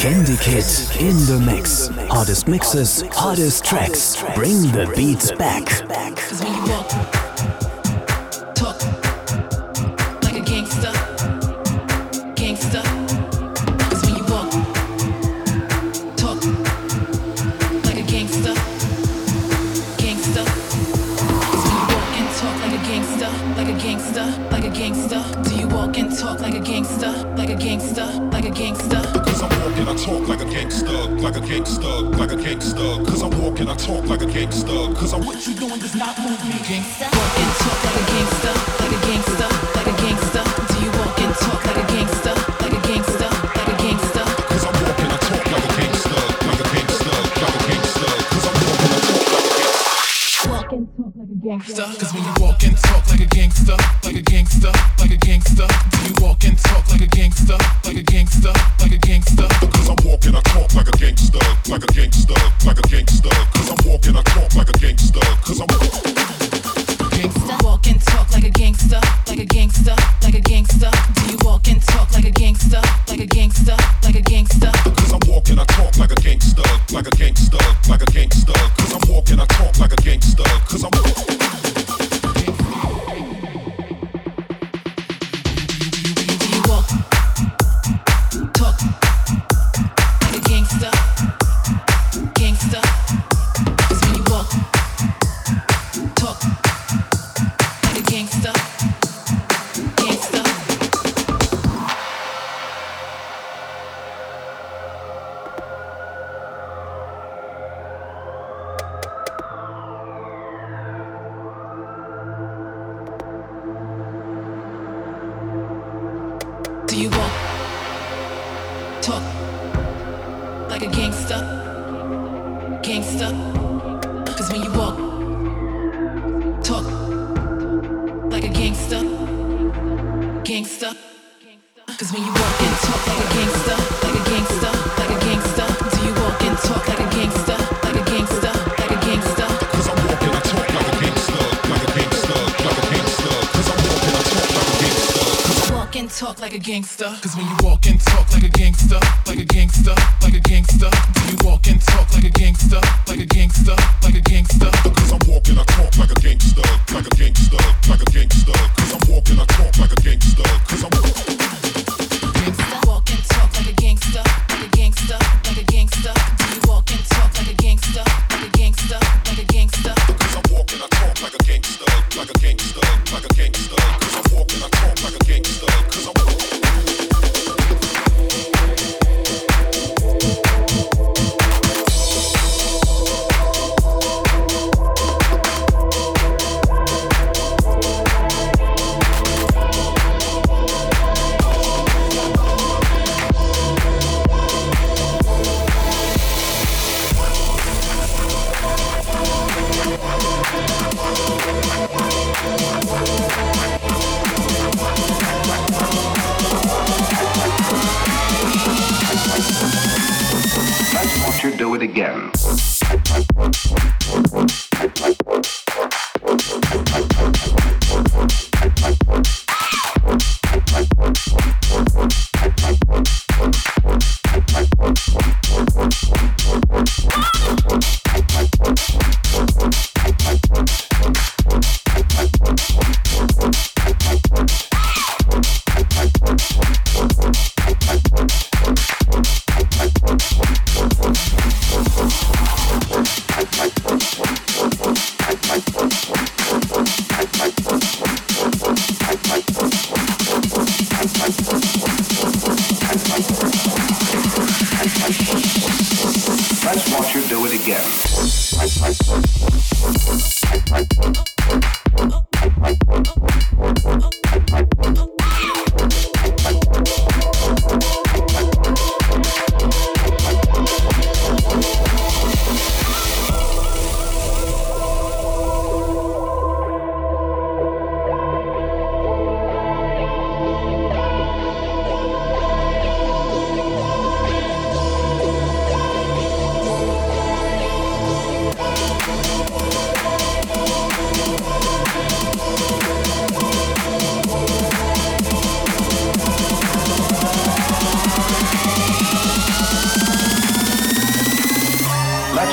Candy Kid in the mix. Hardest mixes, hardest tracks. Bring the beats back. Gangster, like a gangster. Cause I'm walking, I talk like a gangster. Cause I'm What you doing does not move me, gangster. Walk and talk like a gangster, like a gangster, like a gangster, do you walk and talk like a gangster, like a gangster, like a gangster? Cause I'm walking, I talk like a gangster, like a gangster, like a gangster. Cause I'm walking, I talk like a gangster. Cause I'm Gangster. Walk and talk like a gangster, like a gangster, like a gangster. Do you walk and talk like a gangster, like a gangster, like a gangster? Cause I'm walking, I talk like a gangster, like a gangster, like a gangster. Cause I'm walking, I talk like a gangster. Cause I'm Do you walk, talk like a gangster, gangster? Cause when you walk, talk like a gangster, gangster. Cause when you walk and talk like a gangster, like a gangster, like a gangster. Do you walk and talk like a gangster, like a gangster. Cause when you walk and talk like a gangster, like a gangster, like a gangster, do you walk and talk like a gangster, like a gangster, like a gangster?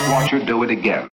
Watch her do it again.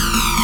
Yeah.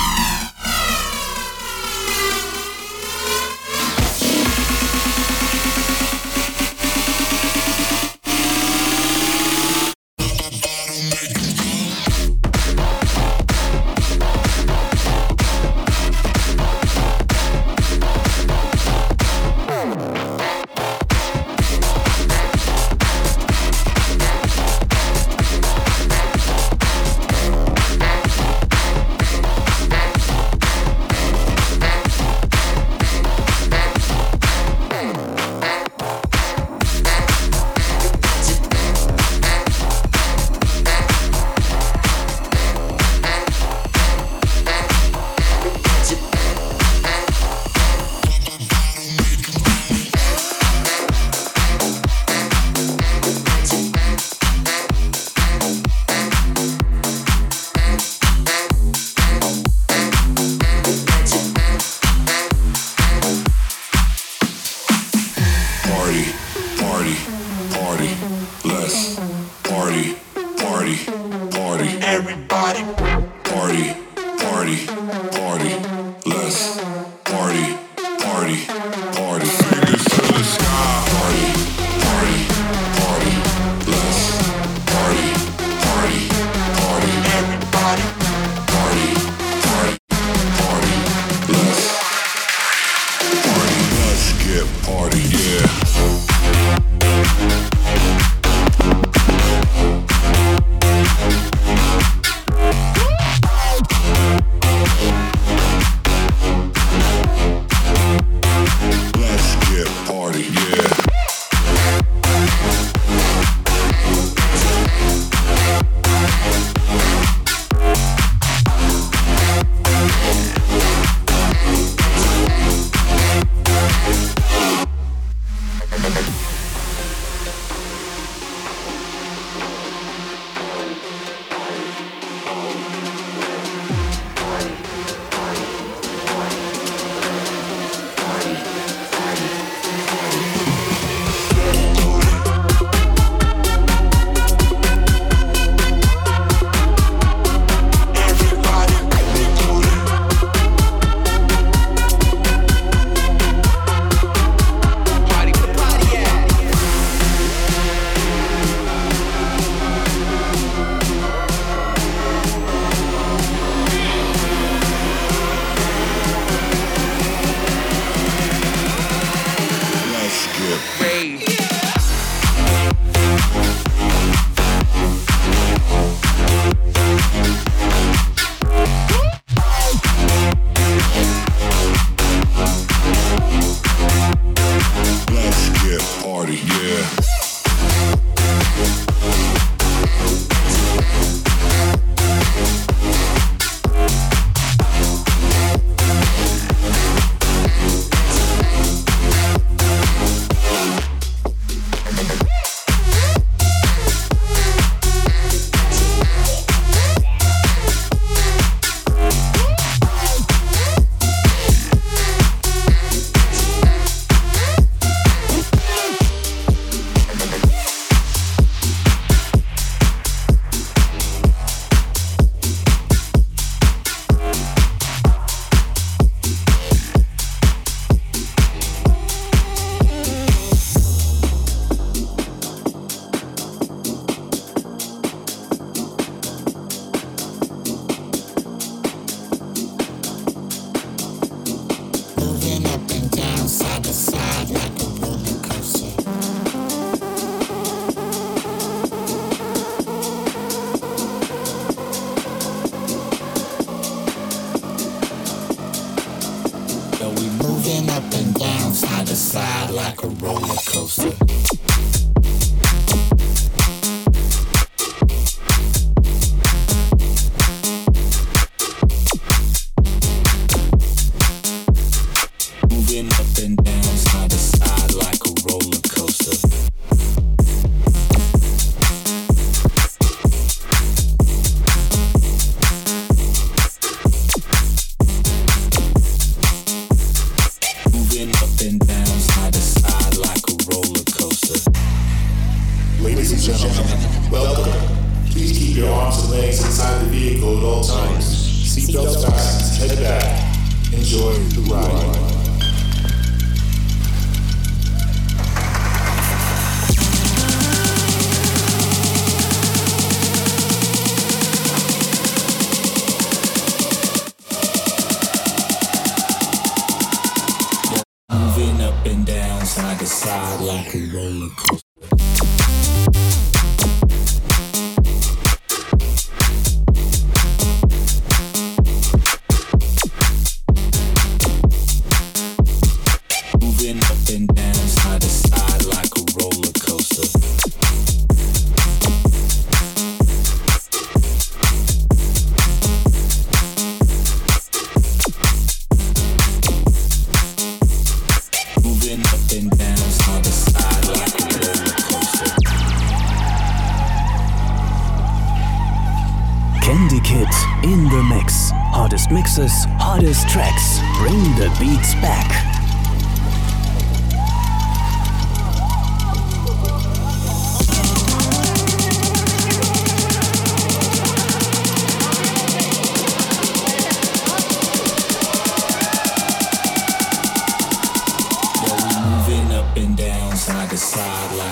coaster.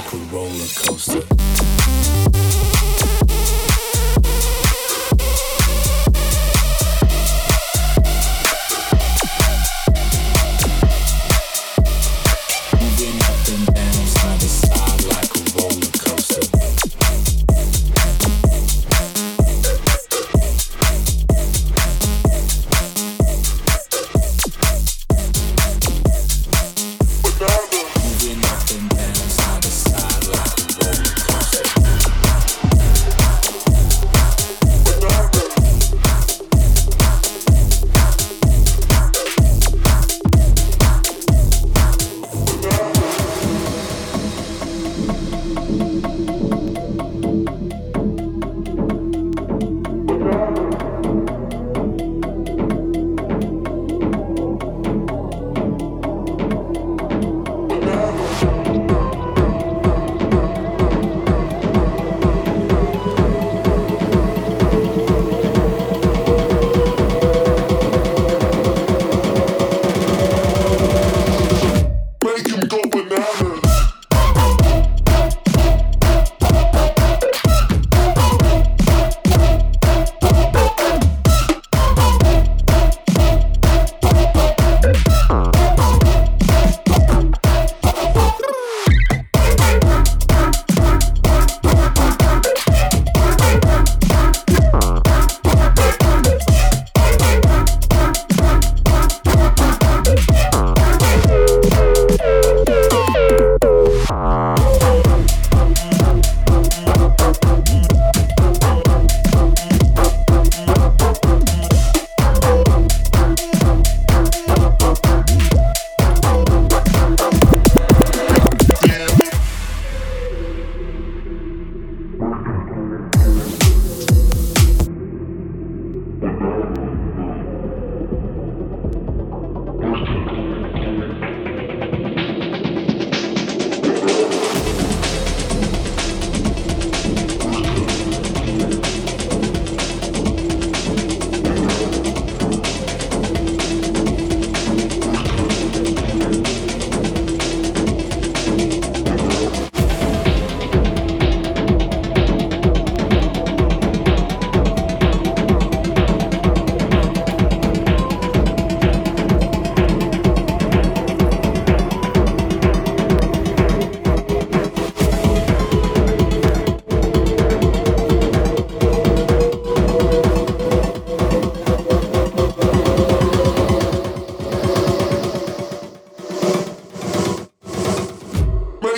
Like a roller coaster.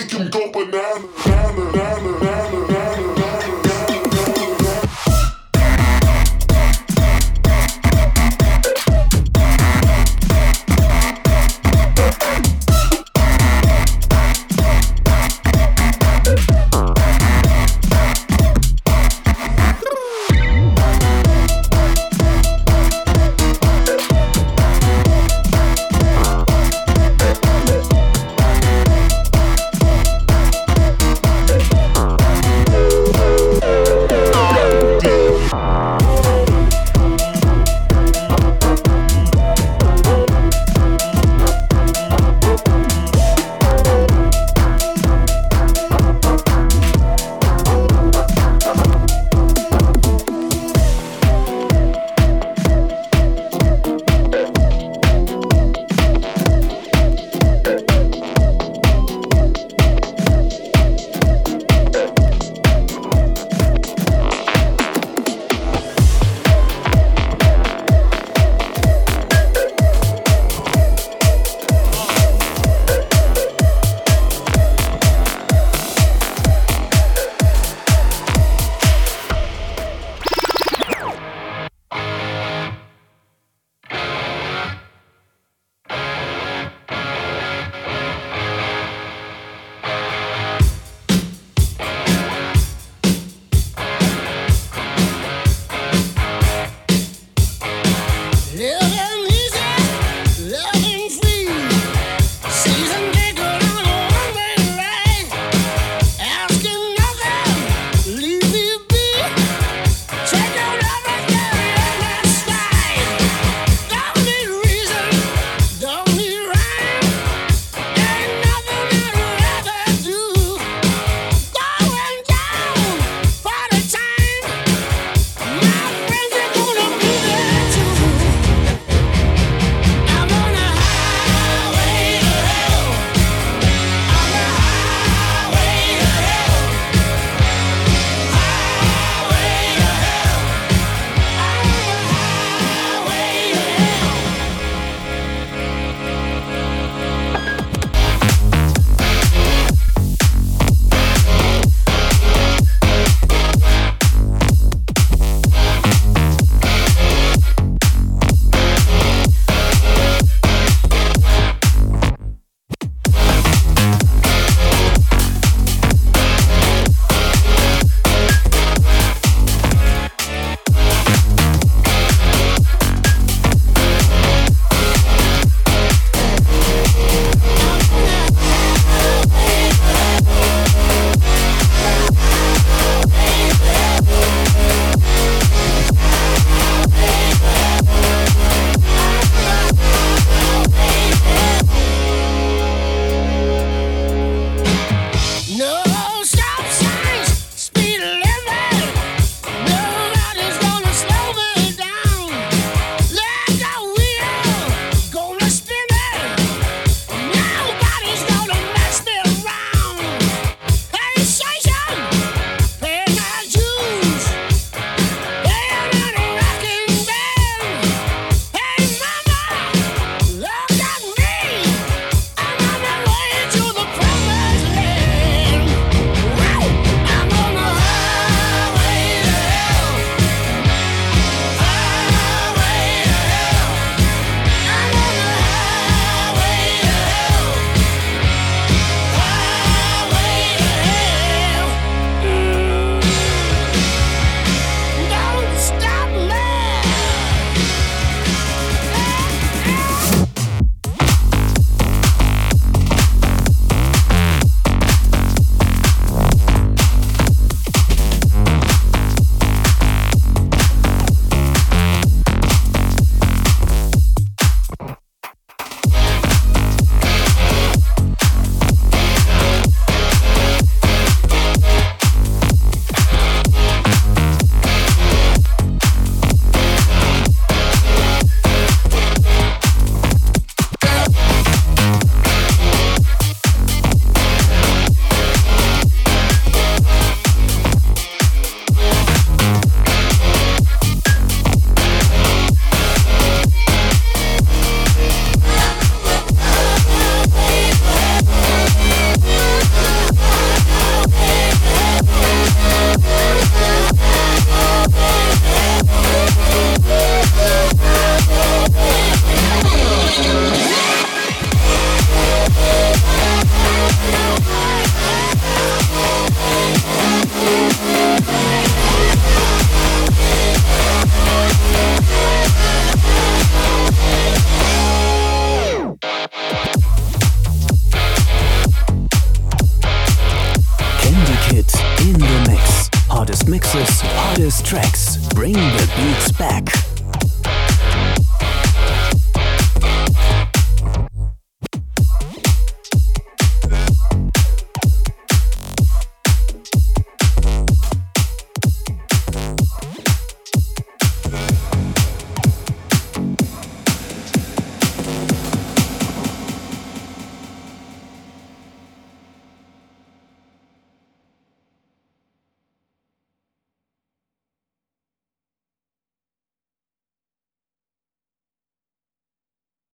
make him go banana, banana, banana.